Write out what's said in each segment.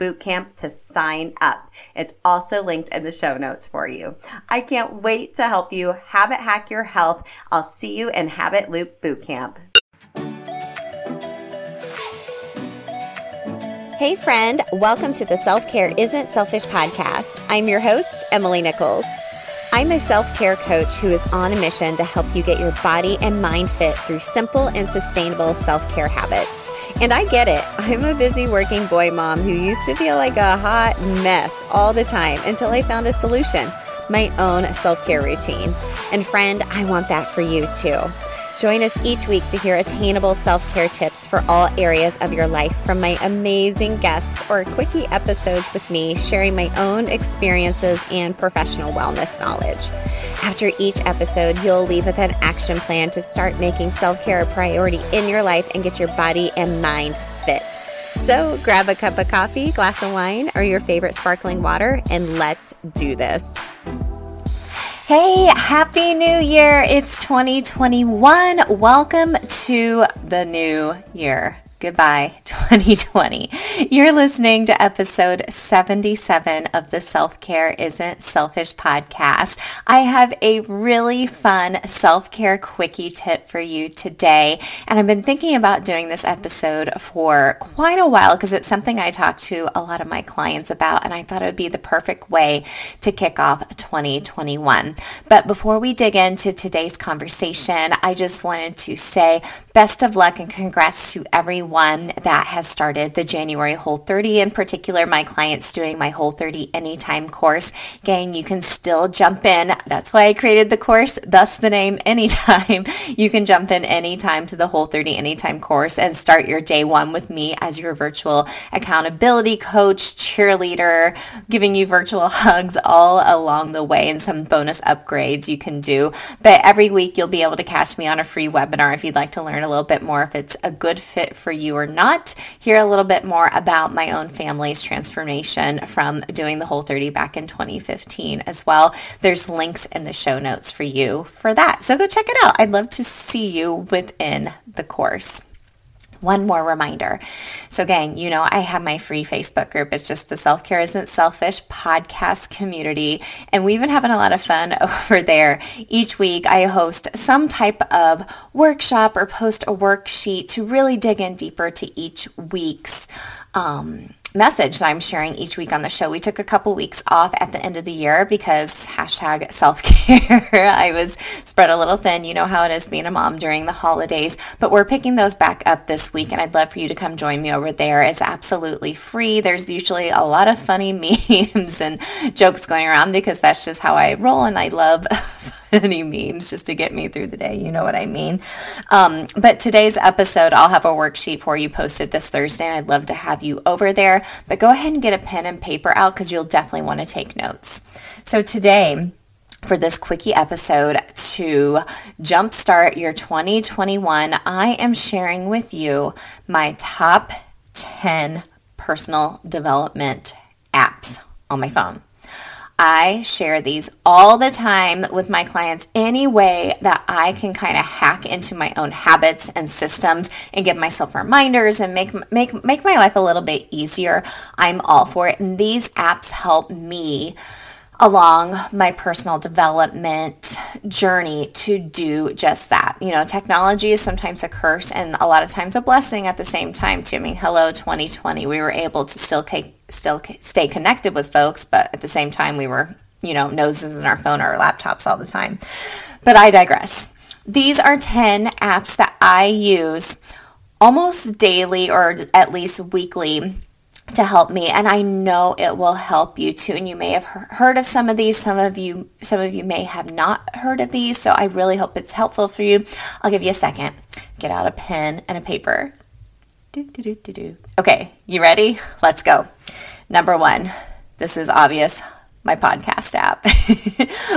bootcamp to sign up. It's also linked in the show notes for you. I can't wait to help you habit hack your health. I'll see you in Habit Loop Bootcamp. Hey, friend, welcome to the Self Care Isn't Selfish podcast. I'm your host, Emily Nichols. I'm a self care coach who is on a mission to help you get your body and mind fit through simple and sustainable self care habits. And I get it. I'm a busy working boy mom who used to feel like a hot mess all the time until I found a solution my own self care routine. And friend, I want that for you too. Join us each week to hear attainable self care tips for all areas of your life from my amazing guests or quickie episodes with me, sharing my own experiences and professional wellness knowledge. After each episode, you'll leave with an action plan to start making self care a priority in your life and get your body and mind fit. So grab a cup of coffee, glass of wine, or your favorite sparkling water, and let's do this. Hey, Happy New Year! It's 2021. Welcome to the new year. Goodbye, 2020. You're listening to episode 77 of the Self Care Isn't Selfish podcast. I have a really fun self care quickie tip for you today. And I've been thinking about doing this episode for quite a while because it's something I talk to a lot of my clients about. And I thought it would be the perfect way to kick off 2021. But before we dig into today's conversation, I just wanted to say best of luck and congrats to everyone one that has started the January Whole 30. In particular, my clients doing my Whole 30 Anytime course. Gang, you can still jump in. That's why I created the course, thus the name Anytime. You can jump in anytime to the Whole 30 Anytime course and start your day one with me as your virtual accountability coach, cheerleader, giving you virtual hugs all along the way and some bonus upgrades you can do. But every week you'll be able to catch me on a free webinar if you'd like to learn a little bit more if it's a good fit for you you or not, hear a little bit more about my own family's transformation from doing the whole 30 back in 2015 as well. There's links in the show notes for you for that. So go check it out. I'd love to see you within the course one more reminder. So gang, you know, I have my free Facebook group. It's just the Self Care Isn't Selfish podcast community. And we've been having a lot of fun over there. Each week I host some type of workshop or post a worksheet to really dig in deeper to each week's um, message that I'm sharing each week on the show. We took a couple weeks off at the end of the year because hashtag self-care. I was spread a little thin. You know how it is being a mom during the holidays, but we're picking those back up this week and I'd love for you to come join me over there. It's absolutely free. There's usually a lot of funny memes and jokes going around because that's just how I roll and I love any means just to get me through the day. You know what I mean? Um, but today's episode, I'll have a worksheet for you posted this Thursday, and I'd love to have you over there. But go ahead and get a pen and paper out because you'll definitely want to take notes. So today, for this quickie episode to jumpstart your 2021. I am sharing with you my top 10 personal development apps on my phone. I share these all the time with my clients any way that I can kind of hack into my own habits and systems and give myself reminders and make make make my life a little bit easier. I'm all for it. And these apps help me along my personal development journey to do just that. You know, technology is sometimes a curse and a lot of times a blessing at the same time too. I mean, hello 2020. We were able to still still stay connected with folks, but at the same time we were, you know, noses in our phone or our laptops all the time. But I digress. These are 10 apps that I use almost daily or at least weekly to help me and I know it will help you too. And you may have heard of some of these. Some of you some of you may have not heard of these so I really hope it's helpful for you. I'll give you a second. Get out a pen and a paper do, do, do, okay you ready let's go number one this is obvious my podcast app.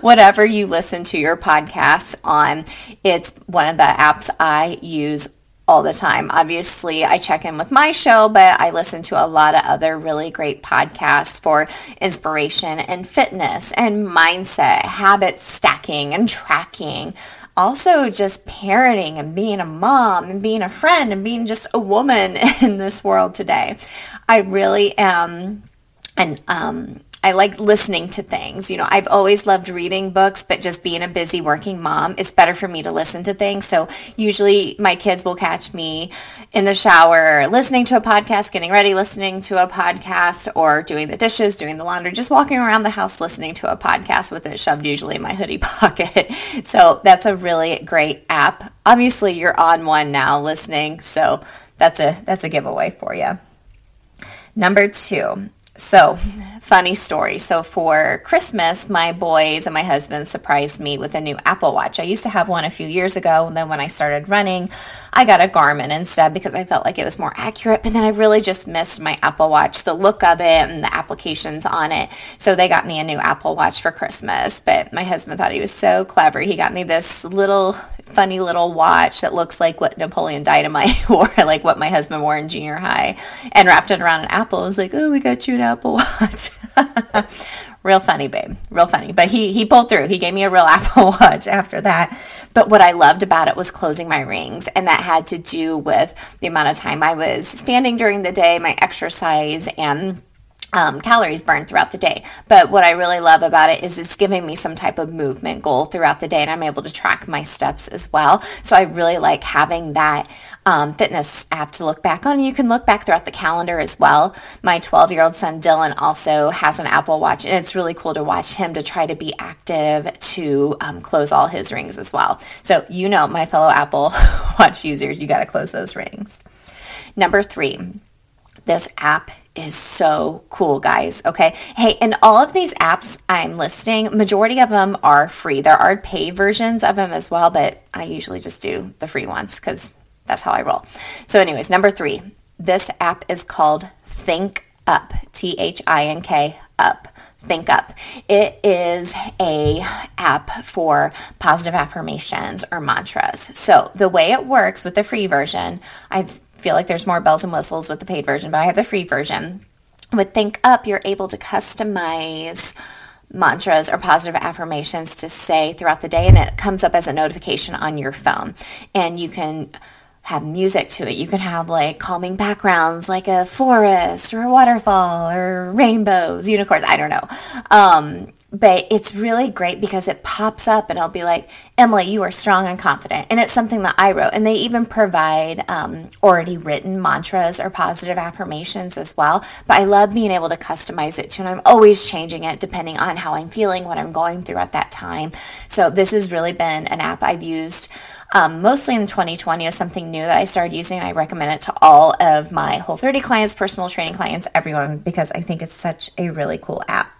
Whatever you listen to your podcast on, it's one of the apps I use all the time. Obviously, I check in with my show, but I listen to a lot of other really great podcasts for inspiration and fitness and mindset, habit stacking and tracking. Also, just parenting and being a mom and being a friend and being just a woman in this world today. I really am and um, I like listening to things. You know, I've always loved reading books, but just being a busy working mom, it's better for me to listen to things. So usually my kids will catch me in the shower, listening to a podcast, getting ready, listening to a podcast, or doing the dishes, doing the laundry, just walking around the house listening to a podcast with it shoved usually in my hoodie pocket. So that's a really great app. Obviously you're on one now listening. So that's a, that's a giveaway for you. Number two, so, funny story. So, for Christmas, my boys and my husband surprised me with a new Apple Watch. I used to have one a few years ago, and then when I started running, I got a Garmin instead because I felt like it was more accurate. But then I really just missed my Apple Watch, the look of it and the applications on it. So, they got me a new Apple Watch for Christmas. But my husband thought he was so clever. He got me this little funny little watch that looks like what Napoleon Dynamite wore, like what my husband wore in junior high, and wrapped it around an apple. I was like, oh, we got you an Apple Watch. real funny, babe. Real funny. But he, he pulled through. He gave me a real Apple Watch after that. But what I loved about it was closing my rings. And that had to do with the amount of time I was standing during the day, my exercise, and um, calories burned throughout the day. But what I really love about it is it's giving me some type of movement goal throughout the day and I'm able to track my steps as well. So I really like having that um, fitness app to look back on. You can look back throughout the calendar as well. My 12 year old son Dylan also has an Apple Watch and it's really cool to watch him to try to be active to um, close all his rings as well. So you know, my fellow Apple Watch users, you got to close those rings. Number three, this app is so cool, guys. Okay. Hey, and all of these apps I'm listing, majority of them are free. There are paid versions of them as well, but I usually just do the free ones because that's how I roll. So anyways, number three, this app is called Think Up, T-H-I-N-K, Up. Think Up. It is a app for positive affirmations or mantras. So the way it works with the free version, I've feel like there's more bells and whistles with the paid version, but I have the free version. With Think Up, you're able to customize mantras or positive affirmations to say throughout the day and it comes up as a notification on your phone and you can have music to it. You can have like calming backgrounds like a forest or a waterfall or rainbows, unicorns, I don't know. Um, but it's really great because it pops up and I'll be like, Emily, you are strong and confident. And it's something that I wrote. And they even provide um, already written mantras or positive affirmations as well. But I love being able to customize it too. And I'm always changing it depending on how I'm feeling, what I'm going through at that time. So this has really been an app I've used um, mostly in 2020 is something new that I started using. I recommend it to all of my Whole 30 clients, personal training clients, everyone, because I think it's such a really cool app.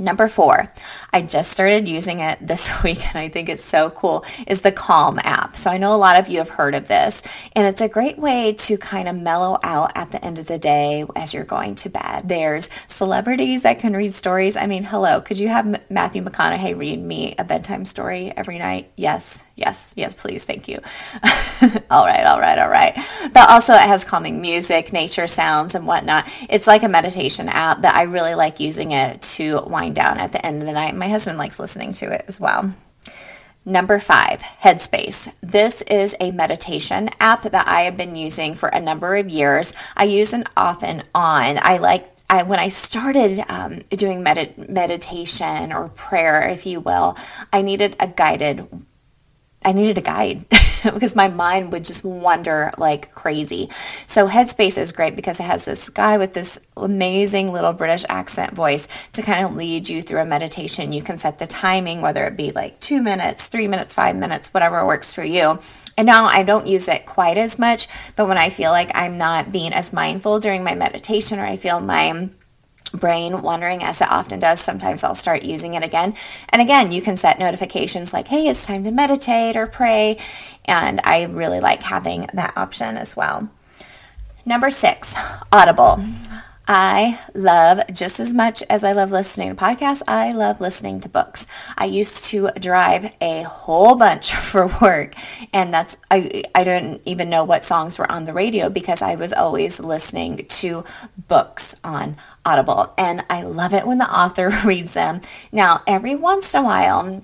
Number four, I just started using it this week and I think it's so cool, is the Calm app. So I know a lot of you have heard of this and it's a great way to kind of mellow out at the end of the day as you're going to bed. There's celebrities that can read stories. I mean, hello, could you have Matthew McConaughey read me a bedtime story every night? Yes, yes, yes, please, thank you. all right, all right, all right. But also it has calming music, nature sounds and whatnot. It's like a meditation app that I really like using it to wind wind down at the end of the night. My husband likes listening to it as well. Number five, Headspace. This is a meditation app that I have been using for a number of years. I use it off and on. I like I, when I started um, doing med- meditation or prayer, if you will, I needed a guided I needed a guide because my mind would just wander like crazy. So Headspace is great because it has this guy with this amazing little British accent voice to kind of lead you through a meditation. You can set the timing, whether it be like two minutes, three minutes, five minutes, whatever works for you. And now I don't use it quite as much, but when I feel like I'm not being as mindful during my meditation or I feel my brain wandering as it often does, sometimes I'll start using it again. And again, you can set notifications like, hey, it's time to meditate or pray. And I really like having that option as well. Number six, Audible. I love just as much as I love listening to podcasts, I love listening to books. I used to drive a whole bunch for work and that's I I don't even know what songs were on the radio because I was always listening to books on Audible and I love it when the author reads them. Now, every once in a while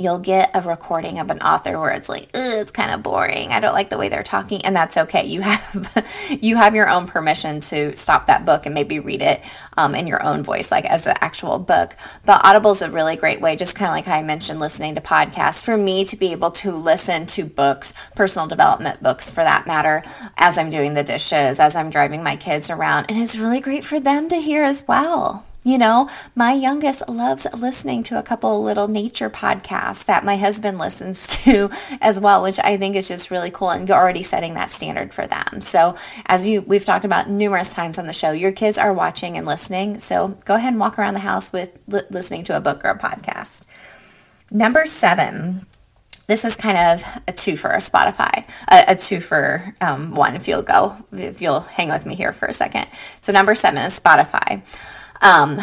you'll get a recording of an author where it's like it's kind of boring. I don't like the way they're talking and that's okay. You have you have your own permission to stop that book and maybe read it um, in your own voice like as an actual book. But audible is a really great way just kind of like i mentioned listening to podcasts for me to be able to listen to books personal development books for that matter as i'm doing the dishes as i'm driving my kids around and it's really great for them to hear as well you know, my youngest loves listening to a couple little nature podcasts that my husband listens to as well, which I think is just really cool and you're already setting that standard for them. So as you we've talked about numerous times on the show, your kids are watching and listening. So go ahead and walk around the house with li- listening to a book or a podcast. Number seven, this is kind of a two for a Spotify, a, a two for um, one if you'll go, if you'll hang with me here for a second. So number seven is Spotify. Um,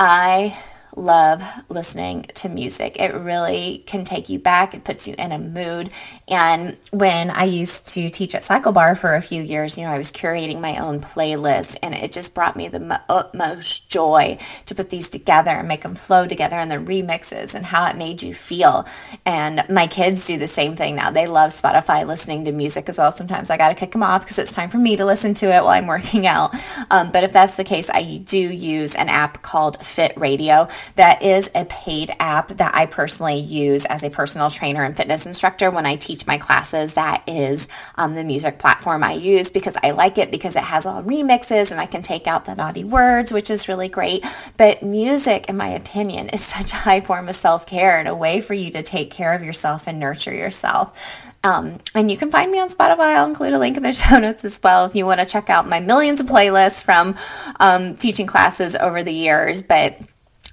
I love listening to music. It really can take you back. It puts you in a mood. And when I used to teach at Cycle Bar for a few years, you know, I was curating my own playlist and it just brought me the utmost joy to put these together and make them flow together and the remixes and how it made you feel. And my kids do the same thing now. They love Spotify listening to music as well. Sometimes I got to kick them off because it's time for me to listen to it while I'm working out. Um, but if that's the case, I do use an app called Fit Radio that is a paid app that I personally use as a personal trainer and fitness instructor when I teach my classes. That is um, the music platform I use because I like it because it has all remixes and I can take out the naughty words, which is really great. But music, in my opinion, is such a high form of self-care and a way for you to take care of yourself and nurture yourself. Um, and you can find me on Spotify. I'll include a link in the show notes as well if you want to check out my millions of playlists from um, teaching classes over the years. But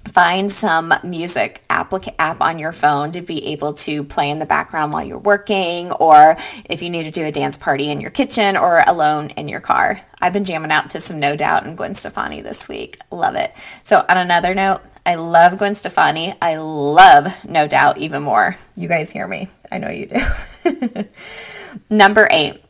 find some music app, app on your phone to be able to play in the background while you're working or if you need to do a dance party in your kitchen or alone in your car. I've been jamming out to some No Doubt and Gwen Stefani this week. Love it. So on another note, I love Gwen Stefani. I love No Doubt even more. You guys hear me. I know you do. Number eight,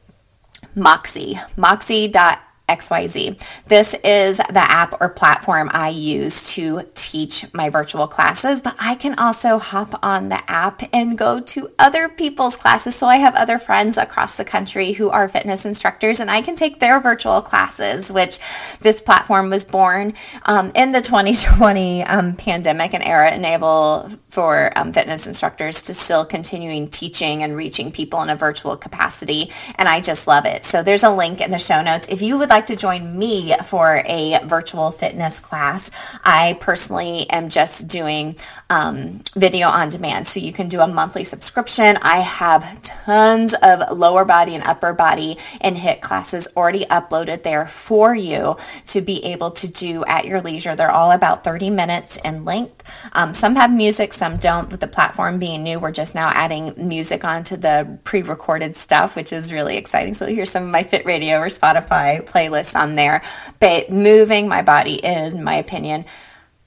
Moxie. Moxie.com XYZ. This is the app or platform I use to teach my virtual classes, but I can also hop on the app and go to other people's classes. So I have other friends across the country who are fitness instructors and I can take their virtual classes, which this platform was born um, in the 2020 um, pandemic and era enable for um, fitness instructors to still continuing teaching and reaching people in a virtual capacity. And I just love it. So there's a link in the show notes. If you would like to join me for a virtual fitness class, I personally am just doing um, video on demand. So you can do a monthly subscription. I have tons of lower body and upper body and HIIT classes already uploaded there for you to be able to do at your leisure. They're all about 30 minutes in length. Um, some have music, some don't. With the platform being new, we're just now adding music onto the pre-recorded stuff, which is really exciting. So here's some of my Fit Radio or Spotify playlists on there. But moving my body, in my opinion,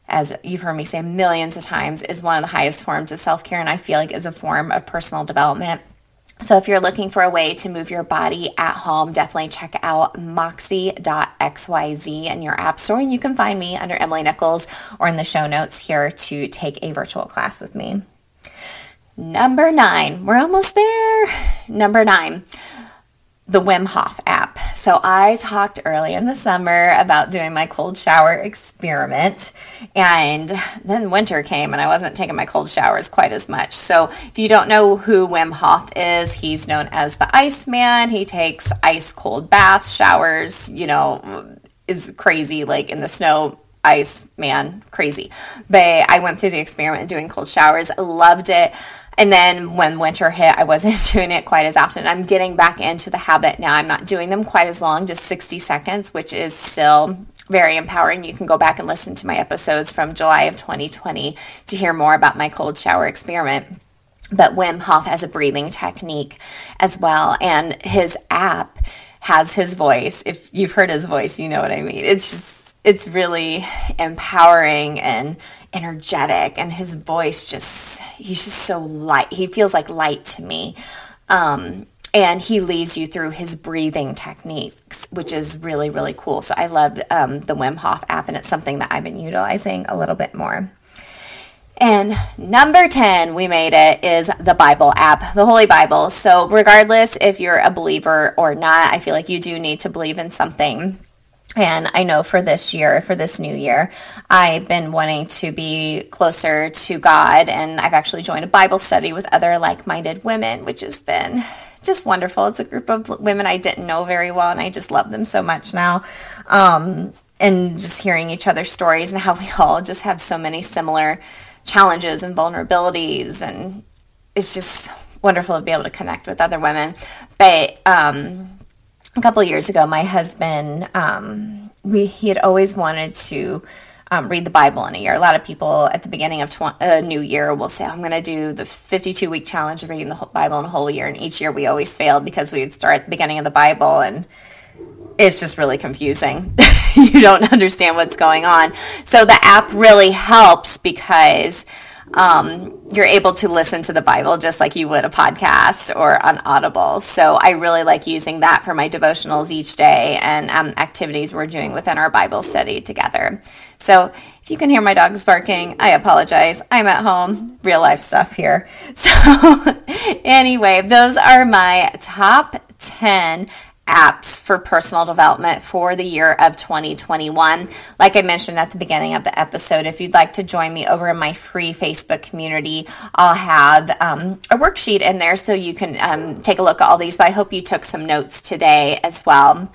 as you've heard me say millions of times, is one of the highest forms of self-care and I feel like is a form of personal development. So if you're looking for a way to move your body at home, definitely check out moxie.xyz in your app store. And you can find me under Emily Nichols or in the show notes here to take a virtual class with me. Number nine, we're almost there. Number nine, the Wim Hof app. So I talked early in the summer about doing my cold shower experiment and then winter came and I wasn't taking my cold showers quite as much. So if you don't know who Wim Hof is, he's known as the Iceman. He takes ice cold baths, showers, you know, is crazy like in the snow ice man crazy but i went through the experiment doing cold showers loved it and then when winter hit, I wasn't doing it quite as often. I'm getting back into the habit now. I'm not doing them quite as long, just 60 seconds, which is still very empowering. You can go back and listen to my episodes from July of 2020 to hear more about my cold shower experiment. But Wim Hof has a breathing technique as well. And his app has his voice. If you've heard his voice, you know what I mean. It's just, it's really empowering and energetic and his voice just he's just so light he feels like light to me. Um, and he leads you through his breathing techniques which is really really cool. So i love um, the wim hof app and it's something that i've been utilizing a little bit more. And number 10, we made it, is the Bible app, the Holy Bible. So regardless if you're a believer or not, I feel like you do need to believe in something and I know for this year, for this new year, I've been wanting to be closer to God. And I've actually joined a Bible study with other like-minded women, which has been just wonderful. It's a group of women I didn't know very well, and I just love them so much now. Um, and just hearing each other's stories and how we all just have so many similar challenges and vulnerabilities. And it's just wonderful to be able to connect with other women. But um, a couple years ago, my husband, um, we, he had always wanted to um, read the Bible in a year. A lot of people at the beginning of tw- a new year will say, I'm going to do the 52 week challenge of reading the Bible in a whole year. And each year we always failed because we would start at the beginning of the Bible and it's just really confusing. you don't understand what's going on. So the app really helps because um, you're able to listen to the Bible just like you would a podcast or on Audible. So I really like using that for my devotionals each day and um, activities we're doing within our Bible study together. So if you can hear my dogs barking, I apologize. I'm at home, real life stuff here. So anyway, those are my top 10 apps for personal development for the year of 2021. Like I mentioned at the beginning of the episode, if you'd like to join me over in my free Facebook community, I'll have um, a worksheet in there so you can um, take a look at all these. But I hope you took some notes today as well.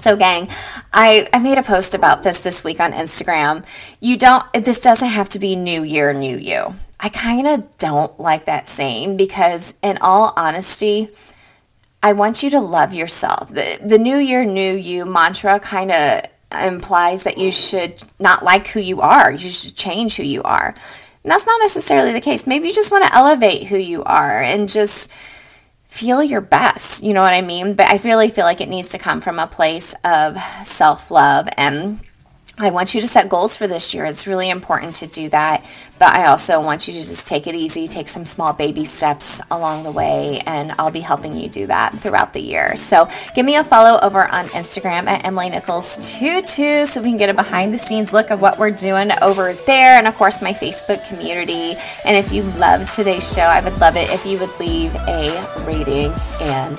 So gang, I, I made a post about this this week on Instagram. You don't, this doesn't have to be new year, new you. I kind of don't like that saying because in all honesty, I want you to love yourself. The, the new year, new you mantra kind of implies that you should not like who you are. You should change who you are. And that's not necessarily the case. Maybe you just want to elevate who you are and just feel your best. You know what I mean? But I really feel like it needs to come from a place of self-love and I want you to set goals for this year. It's really important to do that. But I also want you to just take it easy, take some small baby steps along the way, and I'll be helping you do that throughout the year. So give me a follow over on Instagram at Emily Nichols22 so we can get a behind the scenes look of what we're doing over there. And of course, my Facebook community. And if you love today's show, I would love it if you would leave a rating and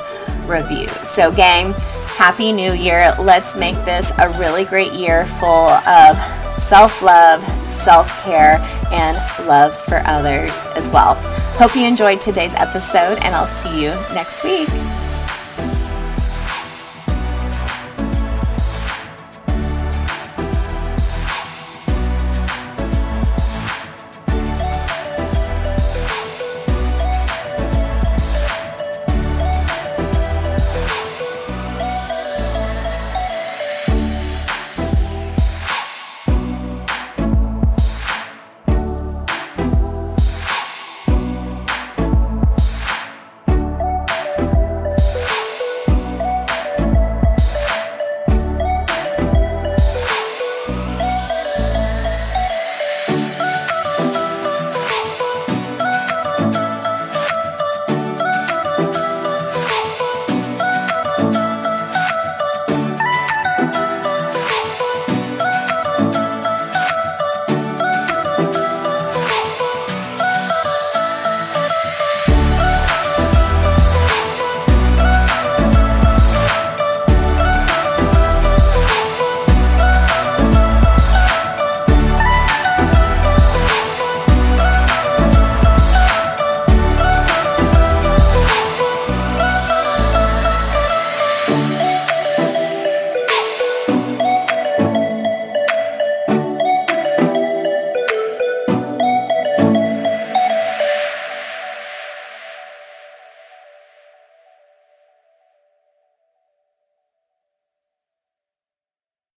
review. So gang, Happy New Year. Let's make this a really great year full of self-love, self-care, and love for others as well. Hope you enjoyed today's episode, and I'll see you next week.